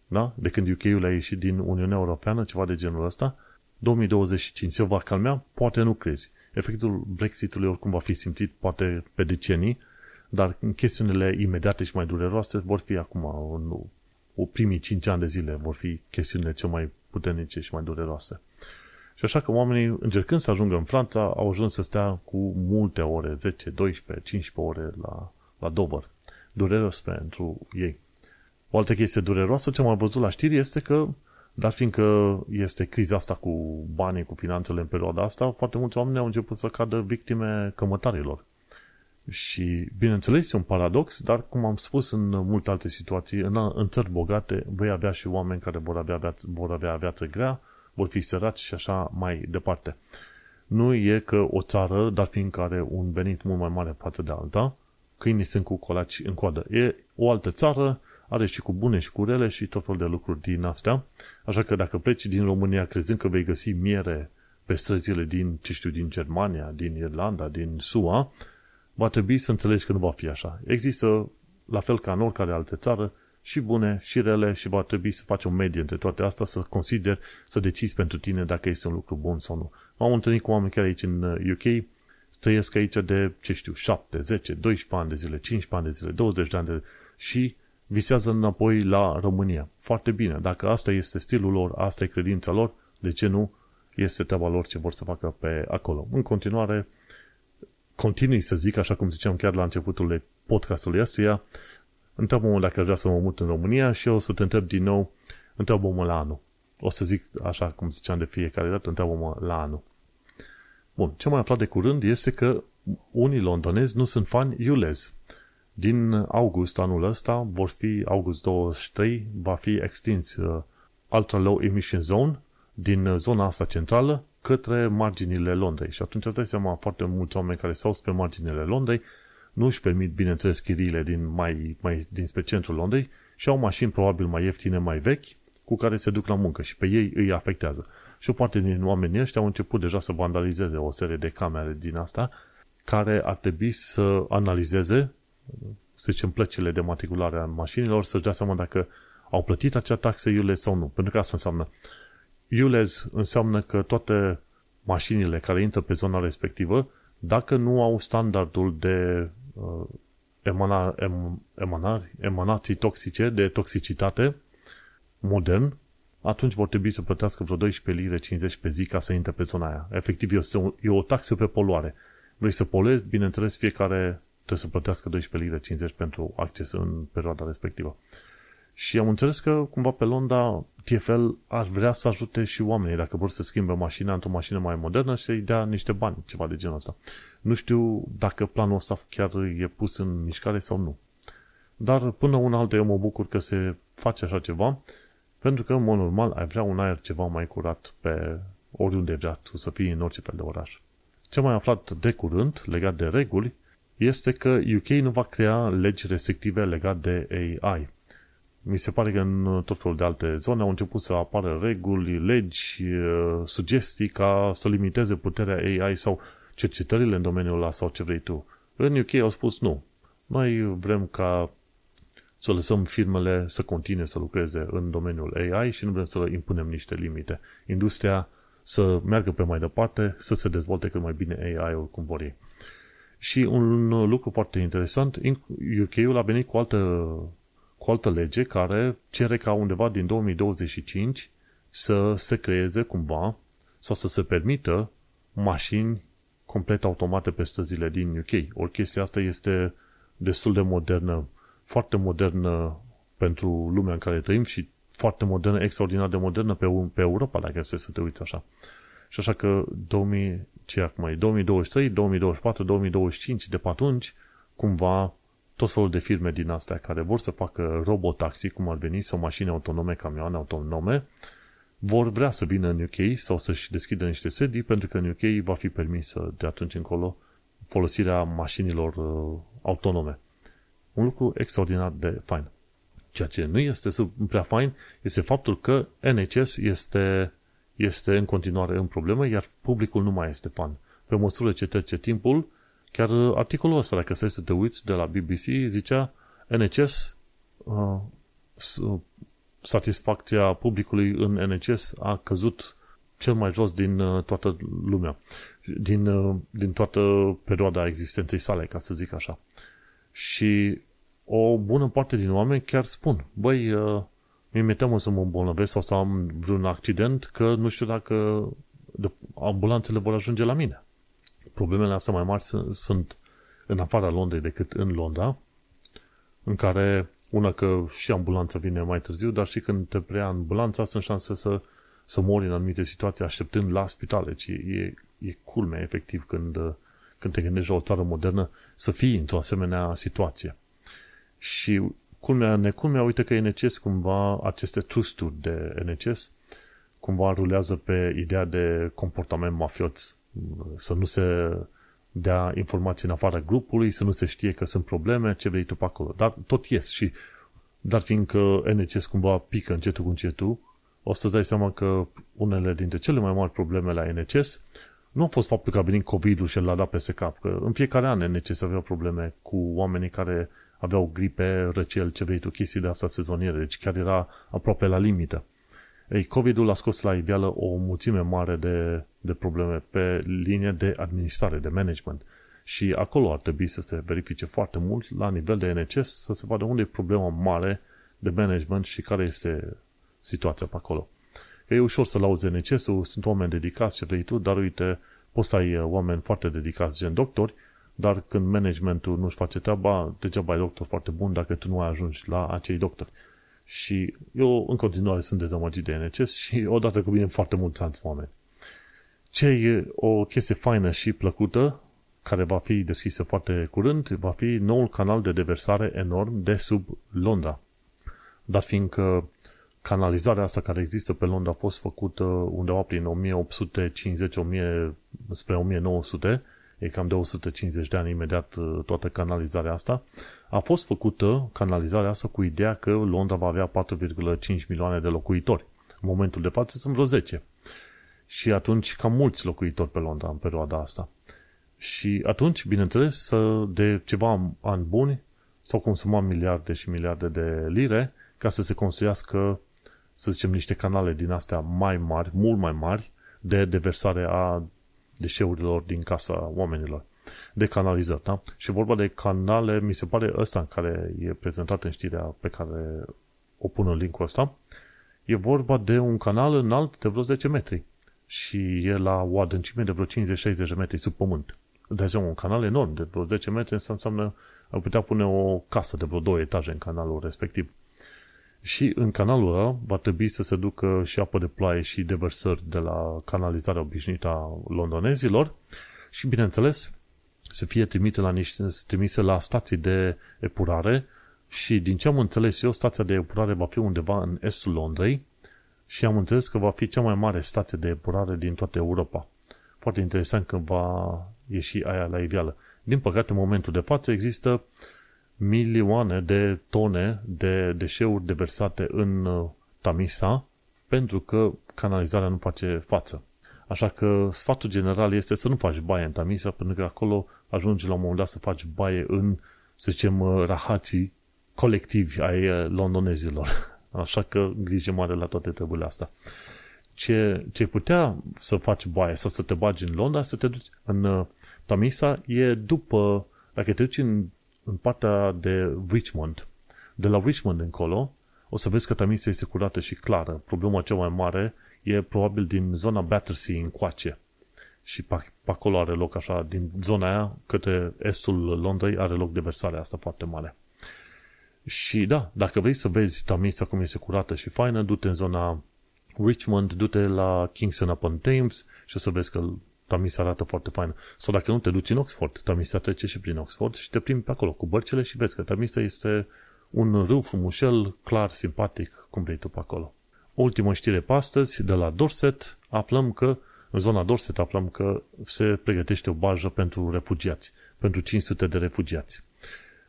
da? De când UK-ul a ieșit din Uniunea Europeană, ceva de genul ăsta, 2025 se va calmea? Poate nu crezi. Efectul Brexitului oricum va fi simțit poate pe decenii, dar chestiunile imediate și mai dureroase vor fi acum, în o primii 5 ani de zile vor fi chestiunile cele mai puternice și mai dureroase. Și așa că oamenii, încercând să ajungă în Franța, au ajuns să stea cu multe ore, 10, 12, 15 ore la, la Dover. Dureros pentru ei. O altă chestie dureroasă ce am mai văzut la știri este că, dar fiindcă este criza asta cu banii, cu finanțele în perioada asta, foarte mulți oameni au început să cadă victime cămătarilor. Și, bineînțeles, este un paradox, dar, cum am spus în multe alte situații, în, în țări bogate vei avea și oameni care vor avea, viață, vor avea viață grea, vor fi săraci și așa mai departe. Nu e că o țară, dar fiindcă are un venit mult mai mare față de alta, câinii sunt cu colaci în coadă. E o altă țară, are și cu bune și cu rele și tot felul de lucruri din astea. Așa că dacă pleci din România crezând că vei găsi miere pe străzile din, ce știu, din Germania, din Irlanda, din SUA, va trebui să înțelegi că nu va fi așa. Există, la fel ca în oricare altă țară, și bune și rele și va trebui să faci o medie între toate astea, să consider, să decizi pentru tine dacă este un lucru bun sau nu. M-am întâlnit cu oameni care aici în UK, uh, trăiesc aici de, ce știu, 7, 10, 12 ani de zile, 15 ani de zile, 20 de ani de zile și visează înapoi la România. Foarte bine. Dacă asta este stilul lor, asta e credința lor, de ce nu este treaba lor ce vor să facă pe acolo. În continuare, continui să zic, așa cum ziceam chiar la începutul podcastului ăstuia, întreabă-mă dacă vrea să mă mut în România și eu o să te întreb din nou, întreabă-mă la anul. O să zic așa cum ziceam de fiecare dată, întreabă-mă la anul. Bun, ce mai aflat de curând este că unii londonezi nu sunt fani Iulez. Din august anul ăsta vor fi, august 23, va fi extins uh, Ultra Low Emission Zone din zona asta centrală către marginile Londrei. Și atunci îți dai seama, foarte mulți oameni care s-au spre marginile Londrei nu își permit, bineînțeles, chiriile din, mai, mai, dinspre centrul Londrei și au mașini probabil mai ieftine, mai vechi, cu care se duc la muncă și pe ei îi afectează. Și o parte din oamenii ăștia au început deja să vandalizeze o serie de camere din asta care ar trebui să analizeze, să zicem, plăcile de matriculare a mașinilor, să-și dea seama dacă au plătit acea taxă ULEZ sau nu. Pentru că asta înseamnă. ULEZ înseamnă că toate mașinile care intră pe zona respectivă, dacă nu au standardul de uh, emana, em, emanari, emanații toxice, de toxicitate modern, atunci vor trebui să plătească vreo 12 lire 50 pe zi ca să intre pe zona aia. Efectiv, este o, e o taxă pe poluare. Vrei să poluezi, bineînțeles, fiecare trebuie să plătească 12 lire 50 pentru acces în perioada respectivă. Și am înțeles că cumva pe Londra TFL ar vrea să ajute și oamenii dacă vor să schimbe mașina într-o mașină mai modernă și să-i dea niște bani, ceva de genul ăsta. Nu știu dacă planul ăsta chiar e pus în mișcare sau nu. Dar până una altă eu mă bucur că se face așa ceva, pentru că, în mod normal, ai vrea un aer ceva mai curat pe oriunde vrea tu să fii în orice fel de oraș. Ce mai aflat de curând, legat de reguli, este că UK nu va crea legi restrictive legate de AI. Mi se pare că în tot felul de alte zone au început să apară reguli, legi, sugestii ca să limiteze puterea AI sau cercetările în domeniul ăla sau ce vrei tu. În UK au spus nu. Noi vrem ca să lăsăm firmele să continue să lucreze în domeniul AI și nu vrem să le impunem niște limite. Industria să meargă pe mai departe, să se dezvolte cât mai bine AI-ul cum vor ei. Și un lucru foarte interesant, UK-ul a venit cu altă, cu altă lege care cere ca undeva din 2025 să se creeze cumva sau să se permită mașini complet automate pe străzile din UK. Ori chestia asta este destul de modernă, foarte modernă pentru lumea în care trăim și foarte modernă, extraordinar de modernă pe, pe Europa, dacă este să te uiți așa. Și așa că 2000, ce acum e, 2023, 2024, 2025, de pe atunci, cumva, tot felul de firme din astea care vor să facă robotaxi, cum ar veni, sau mașini autonome, camioane autonome, vor vrea să vină în UK sau să-și deschidă niște sedii, pentru că în UK va fi permisă de atunci încolo folosirea mașinilor uh, autonome. Un lucru extraordinar de fain. Ceea ce nu este prea fain este faptul că NHS este, este în continuare în problemă, iar publicul nu mai este fan. Pe măsură ce trece timpul, chiar articolul ăsta, dacă să te uiți de la BBC, zicea NHS uh, satisfacția publicului în NHS a căzut cel mai jos din uh, toată lumea, din, uh, din toată perioada existenței sale, ca să zic așa. Și o bună parte din oameni chiar spun, băi, uh, mi-e teamă să mă îmbolnăvesc sau să am vreun accident, că nu știu dacă ambulanțele vor ajunge la mine. Problemele astea mai mari sunt în afara Londrei decât în Londra, în care una că și ambulanța vine mai târziu, dar și când te preia ambulanța sunt șanse să, să mori în anumite situații așteptând la spitale. Ci e, e culmea, efectiv, când, când te gândești la o țară modernă să fii într-o asemenea situație. Și culmea, neculmea, uite că NCS cumva, aceste trusturi de NCS, cumva rulează pe ideea de comportament mafiot, să nu se dea informații în afara grupului, să nu se știe că sunt probleme, ce vrei tu pe acolo. Dar tot ies și dar fiindcă NCS cumva pică încetul cu încetul, o să-ți dai seama că unele dintre cele mai mari probleme la NCS nu a fost faptul că a venit COVID-ul și l-a dat peste cap, că în fiecare an NCS avea probleme cu oamenii care aveau gripe, răcel, ce vrei tu, chestii de asta sezoniere, deci chiar era aproape la limită. Ei, COVID-ul a scos la iveală o mulțime mare de, de probleme pe linie de administrare, de management. Și acolo ar trebui să se verifice foarte mult la nivel de NCS să se vadă unde e problema mare de management și care este situația pe acolo. Că e ușor să lauzi NCS-ul, sunt oameni dedicați ce vrei tu, dar uite, poți să ai oameni foarte dedicați, gen doctori, dar când managementul nu-și face treaba, degeaba ai doctor foarte bun dacă tu nu ai ajuns la acei doctori. Și eu în continuare sunt dezamăgit de NCS și odată cu bine foarte mulți alți oameni. Ce e o chestie faină și plăcută, care va fi deschisă foarte curând, va fi noul canal de deversare enorm de sub Londra. Dar fiindcă canalizarea asta care există pe Londra a fost făcută undeva prin 1850 spre 1900, e cam de 150 de ani imediat uh, toată canalizarea asta, a fost făcută canalizarea asta cu ideea că Londra va avea 4,5 milioane de locuitori. În momentul de față sunt vreo 10. Și atunci cam mulți locuitori pe Londra în perioada asta. Și atunci, bineînțeles, de ceva ani buni s-au consumat miliarde și miliarde de lire ca să se construiască, să zicem, niște canale din astea mai mari, mult mai mari, de deversare a deșeurilor din casa oamenilor. De canalizări, da? Și vorba de canale, mi se pare ăsta în care e prezentat în știrea pe care o pun în linkul ăsta, e vorba de un canal înalt de vreo 10 metri și e la o adâncime de vreo 50-60 de metri sub pământ. Deci un canal enorm de vreo 10 metri, asta înseamnă ar putea pune o casă de vreo două etaje în canalul respectiv. Și în canalul ăla va trebui să se ducă și apă de ploaie și deversări de la canalizarea obișnuită a londonezilor și, bineînțeles, să fie trimite la niște, trimise la stații de epurare și, din ce am înțeles eu, stația de epurare va fi undeva în estul Londrei și am înțeles că va fi cea mai mare stație de epurare din toată Europa. Foarte interesant că va ieși aia la iveală. Din păcate, în momentul de față există milioane de tone de deșeuri deversate în uh, Tamisa pentru că canalizarea nu face față. Așa că sfatul general este să nu faci baie în Tamisa pentru că acolo ajungi la un moment dat să faci baie în, să zicem, uh, rahații colectivi ai uh, londonezilor. Așa că grijă mare la toate treburile astea. Ce, ce putea să faci baie sau să te bagi în Londra, să te duci în Tamisa, e după, dacă te duci în în partea de Richmond. De la Richmond încolo, o să vezi că Tamisa este curată și clară. Problema cea mai mare e probabil din zona Battersea încoace. Și pe, pe acolo are loc așa, din zona aia către estul Londrei are loc deversarea asta foarte mare. Și da, dacă vrei să vezi Tamisa cum este curată și faină, du-te în zona Richmond, du-te la Kingston upon Thames și o să vezi că Tamis arată foarte fain. Sau dacă nu te duci în Oxford, Tamisa trece și prin Oxford și te plimbi pe acolo cu bărcile și vezi că Tamisa este un râu frumușel, clar, simpatic, cum vrei tu pe acolo. Ultima știre pe astăzi, de la Dorset, aflăm că, în zona Dorset aflăm că se pregătește o bajă pentru refugiați, pentru 500 de refugiați.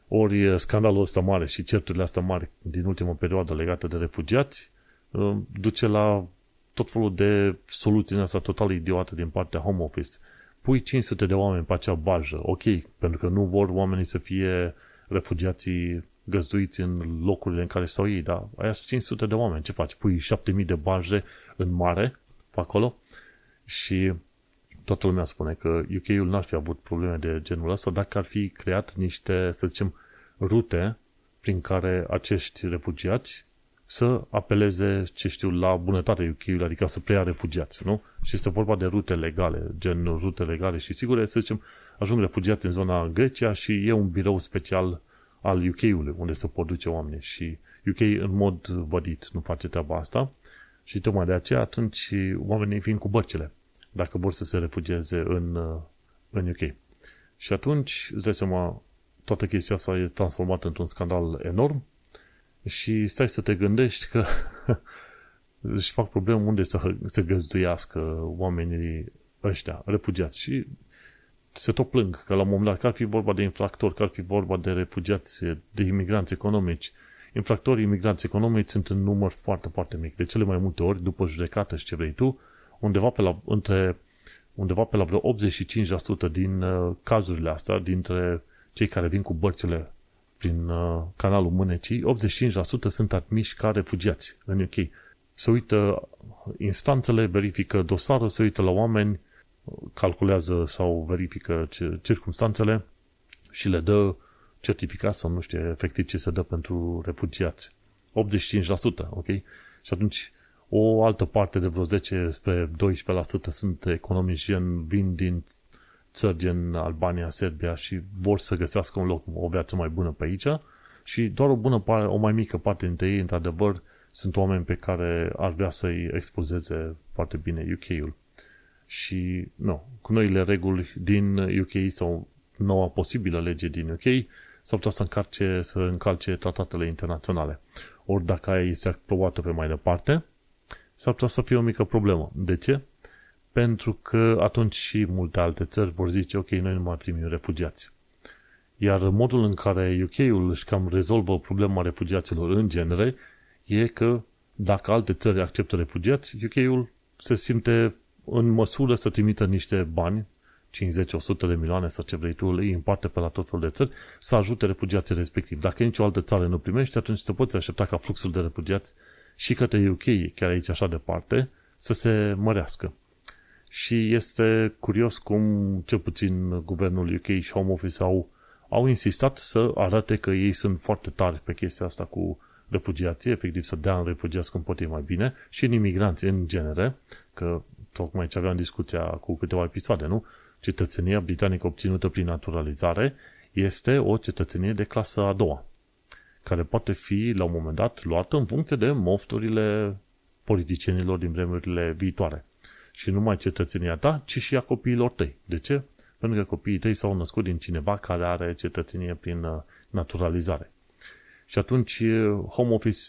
Ori scandalul ăsta mare și certurile astea mari din ultima perioadă legate de refugiați uh, duce la tot felul de soluții în asta total idiotă din partea home office. Pui 500 de oameni pe acea bajă, ok, pentru că nu vor oamenii să fie refugiații găzduiți în locurile în care stau ei, dar aia sunt 500 de oameni, ce faci? Pui 7000 de baje în mare pe acolo și toată lumea spune că UK-ul n-ar fi avut probleme de genul ăsta dacă ar fi creat niște, să zicem, rute prin care acești refugiați să apeleze, ce știu, la bunătatea UK-ului, adică să preia refugiați, nu? Și este vorba de rute legale, gen rute legale și sigure, să zicem, ajung refugiați în zona Grecia și e un birou special al UK-ului, unde se pot duce oameni și UK în mod vădit nu face treaba asta și tocmai de aceea atunci oamenii vin cu bărcile dacă vor să se refugieze în, în UK. Și atunci, îți dai seama, toată chestia asta e transformată într-un scandal enorm și stai să te gândești că își fac probleme unde să se găzduiască oamenii ăștia, refugiați și se tot plâng că la un moment dat, că ar fi vorba de infractori, că ar fi vorba de refugiați, de imigranți economici. Infractorii imigranți economici sunt în număr foarte, foarte mic. De cele mai multe ori, după judecată și ce vrei tu, undeva pe la, între, undeva pe la vreo 85% din uh, cazurile astea, dintre cei care vin cu bărțile prin uh, canalul Mânecii, 85% sunt admiși ca refugiați în UK. Se uită instanțele, verifică dosarul, se uită la oameni, calculează sau verifică circumstanțele și le dă certificat sau nu știu efectiv ce se dă pentru refugiați. 85%, ok? Și atunci o altă parte de vreo 10 spre 12% sunt economici gen vin din țări gen Albania, Serbia și vor să găsească un loc, o viață mai bună pe aici și doar o bună parte, o mai mică parte dintre ei, într-adevăr, sunt oameni pe care ar vrea să-i expozeze foarte bine UK-ul. Și, nu, cu noile reguli din UK sau noua posibilă lege din UK, s-ar putea să încarce, să încalce tratatele internaționale. Ori dacă aia este aprobată pe mai departe, s-ar putea să fie o mică problemă. De ce? Pentru că atunci și multe alte țări vor zice, ok, noi nu mai primim refugiați. Iar modul în care UK-ul își cam rezolvă problema refugiaților în genere e că dacă alte țări acceptă refugiați, UK-ul se simte în măsură să trimită niște bani, 50-100 de milioane sau ce vrei tu, îi împarte pe la tot felul de țări, să ajute refugiații respectiv. Dacă nicio altă țară nu primește, atunci se poate aștepta ca fluxul de refugiați și către UK, chiar aici așa departe, să se mărească. Și este curios cum, cel puțin, guvernul UK și Home Office au, au insistat să arate că ei sunt foarte tari pe chestia asta cu refugiații, efectiv să dea în refugiați cum pot ei mai bine și în imigranți în genere, că tocmai ce aveam discuția cu câteva episoade, nu? Cetățenia britanică obținută prin naturalizare este o cetățenie de clasă a doua, care poate fi la un moment dat luată în funcție de mofturile politicienilor din vremurile viitoare. Și nu numai cetățenia ta, ci și a copiilor tăi. De ce? Pentru că copiii tăi s-au născut din cineva care are cetățenie prin uh, naturalizare. Și atunci Home Office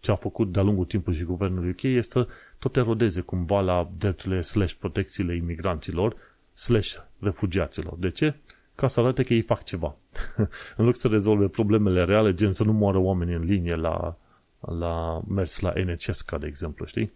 ce a făcut de-a lungul timpului și guvernul UK este să tot erodeze cumva la drepturile slash protecțiile imigranților slash refugiaților. De ce? Ca să arate că ei fac ceva. în loc să rezolve problemele reale, gen să nu moară oameni în linie la, la mers la NHS, ca de exemplu, știi?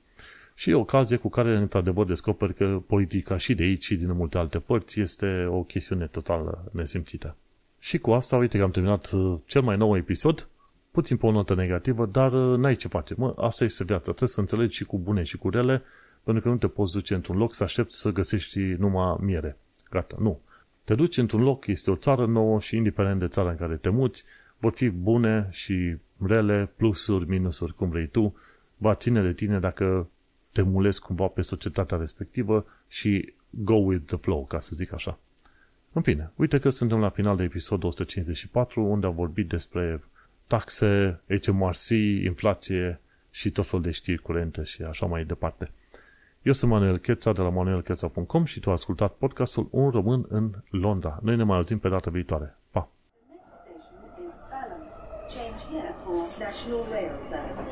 Și e o ocazie cu care, într-adevăr, descoperi că politica și de aici și din multe alte părți este o chestiune total nesimțită. Și cu asta, uite că am terminat uh, cel mai nou episod puțin pe o notă negativă, dar uh, n-ai ce face. Mă, asta este viața. Trebuie să înțelegi și cu bune și cu rele, pentru că nu te poți duce într-un loc să aștepți să găsești numai miere. Gata, nu. Te duci într-un loc, este o țară nouă și indiferent de țara în care te muți, vor fi bune și rele, plusuri, minusuri, cum vrei tu, va ține de tine dacă te mulezi cumva pe societatea respectivă și go with the flow, ca să zic așa. În fine, uite că suntem la final de episodul 154, unde am vorbit despre taxe, HMRC, inflație și tot fel de știri curente și așa mai departe. Eu sunt Manuel Cheța de la manuelcheța.com și tu ai ascultat podcastul Un român în Londra. Noi ne mai auzim pe data viitoare. Pa! Change here for National Rail Services.